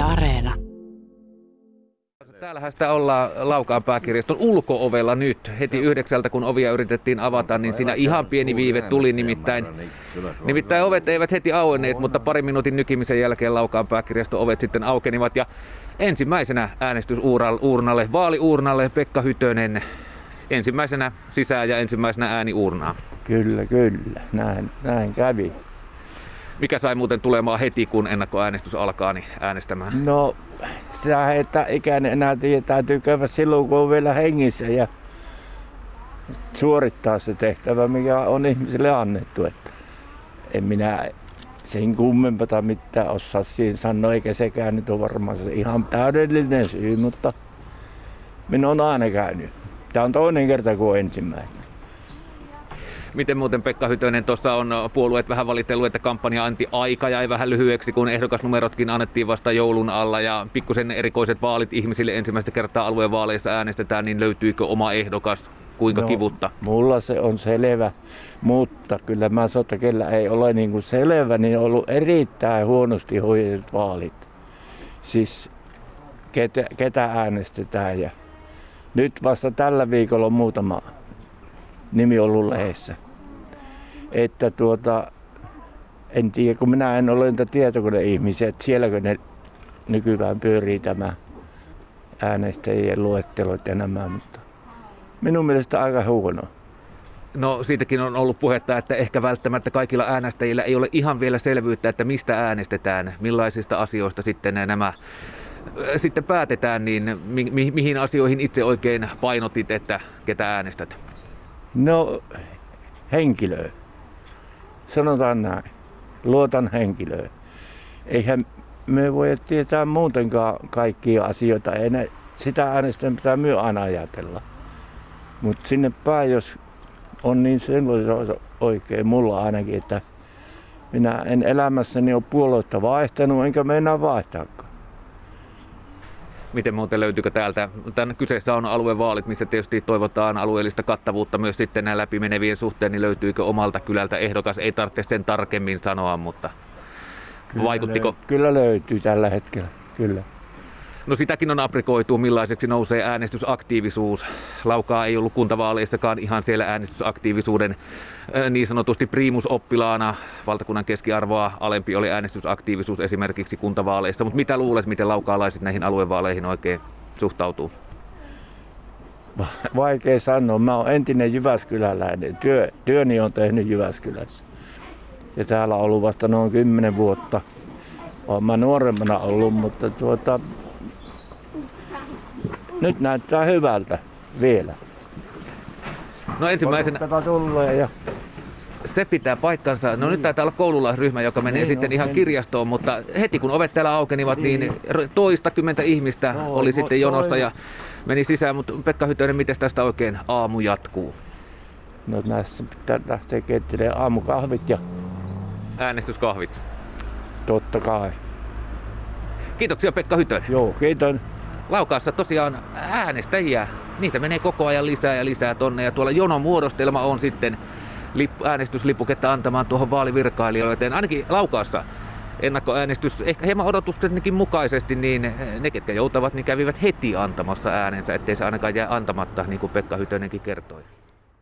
Yle Areena. Täällähän sitä ollaan Laukaan pääkirjaston ulkoovella nyt. Heti yhdeksältä kun ovia yritettiin avata, niin siinä ihan pieni viive tuli nimittäin. Nimittäin ovet eivät heti auenneet, mutta pari minuutin nykimisen jälkeen Laukaan pääkirjaston ovet sitten aukenivat. Ja ensimmäisenä äänestysuurnalle, vaaliuurnalle Pekka Hytönen. Ensimmäisenä sisään ja ensimmäisenä ääni uurnaan. Kyllä, kyllä. Näin, näin kävi. Mikä sai muuten tulemaan heti, kun ennakkoäänestys alkaa, niin äänestämään? No, sä että ikäinen enää tiedä, täytyy käydä silloin, kun on vielä hengissä ja suorittaa se tehtävä, mikä on ihmisille annettu. Että en minä sen kummempata mitään osaa siihen sanoa, eikä sekään nyt ole varmaan se ihan täydellinen syy, mutta minä on aina käynyt. Tämä on toinen kerta kuin ensimmäinen. Miten muuten Pekka Hytönen, tuossa on puolueet vähän valitellut, että kampanja anti aika jäi vähän lyhyeksi, kun ehdokasnumerotkin annettiin vasta joulun alla ja pikkusen erikoiset vaalit ihmisille ensimmäistä kertaa alueen vaaleissa äänestetään, niin löytyykö oma ehdokas? Kuinka no, kivutta? Mulla se on selvä, mutta kyllä mä sanon, että kellä ei ole niin kuin selvä, niin on ollut erittäin huonosti hoidetut vaalit. Siis ketä, ketä äänestetään ja nyt vasta tällä viikolla on muutama nimi ollut lehdessä. Että tuota, en tiedä, kun minä en ole niitä tietokoneihmisiä, että sielläkö ne nykyään pyörii tämä äänestäjien luettelot ja nämä, mutta minun mielestä aika huono. No siitäkin on ollut puhetta, että ehkä välttämättä kaikilla äänestäjillä ei ole ihan vielä selvyyttä, että mistä äänestetään, millaisista asioista sitten nämä sitten päätetään, niin mi- mi- mihin asioihin itse oikein painotit, että ketä äänestät? No, henkilöä. Sanotaan näin. Luotan henkilöön. Eihän me voi tietää muutenkaan kaikkia asioita. Ei ne, sitä äänestä pitää myös aina ajatella. Mutta sinne päin, jos on niin silloin oikein mulla ainakin, että minä en elämässäni ole puoluetta vaihtanut, enkä me enää vaihtaakaan. Miten muuten löytyykö täältä? Tämän kyseessä on aluevaalit, missä tietysti toivotaan alueellista kattavuutta myös sitten näin läpimenevien suhteen, niin löytyykö omalta kylältä ehdokas? Ei tarvitse sen tarkemmin sanoa, mutta Kyllä vaikuttiko? Löy- kyllä löytyy tällä hetkellä, kyllä. No sitäkin on aprikoitu, millaiseksi nousee äänestysaktiivisuus. Laukaa ei ollut kuntavaaleissakaan ihan siellä äänestysaktiivisuuden niin sanotusti primusoppilaana. Valtakunnan keskiarvoa alempi oli äänestysaktiivisuus esimerkiksi kuntavaaleissa. Mutta mitä luulet, miten laukaalaiset näihin aluevaaleihin oikein suhtautuu? Vaikea sanoa. Mä oon entinen Jyväskyläläinen. Työ, työni on tehnyt Jyväskylässä. Ja täällä on ollut vasta noin 10 vuotta. Olen mä nuoremmana ollut, mutta tuota, nyt näyttää hyvältä vielä. No ensimmäisenä, tulee ja se pitää paikkansa. No nyt taitaa olla koululaisryhmä, joka menee Niin sitten on, ihan niin. kirjastoon, mutta heti kun ovet täällä aukenivat, niin toista kymmentä ihmistä Joo, oli sitten jonossa ja meni sisään. Mutta Pekka Hytönen, miten tästä oikein aamu jatkuu? no näissä pitää lähteä keittelemään aamukahvit ja Äänestyskahvit. totta kai. Kiitoksia Pekka Hytönen. Joo, kiitos. Laukaassa tosiaan äänestäjiä, niitä menee koko ajan lisää ja lisää tonne. Ja tuolla jonon muodostelma on sitten lip- äänestyslipuketta antamaan tuohon vaalivirkailijoille, joten ainakin Laukaassa ennakkoäänestys. Ehkä hieman odotustenkin mukaisesti, niin ne, ketkä joutavat, niin kävivät heti antamassa äänensä, ettei se ainakaan jää antamatta, niin kuin Pekka Hytönenkin kertoi.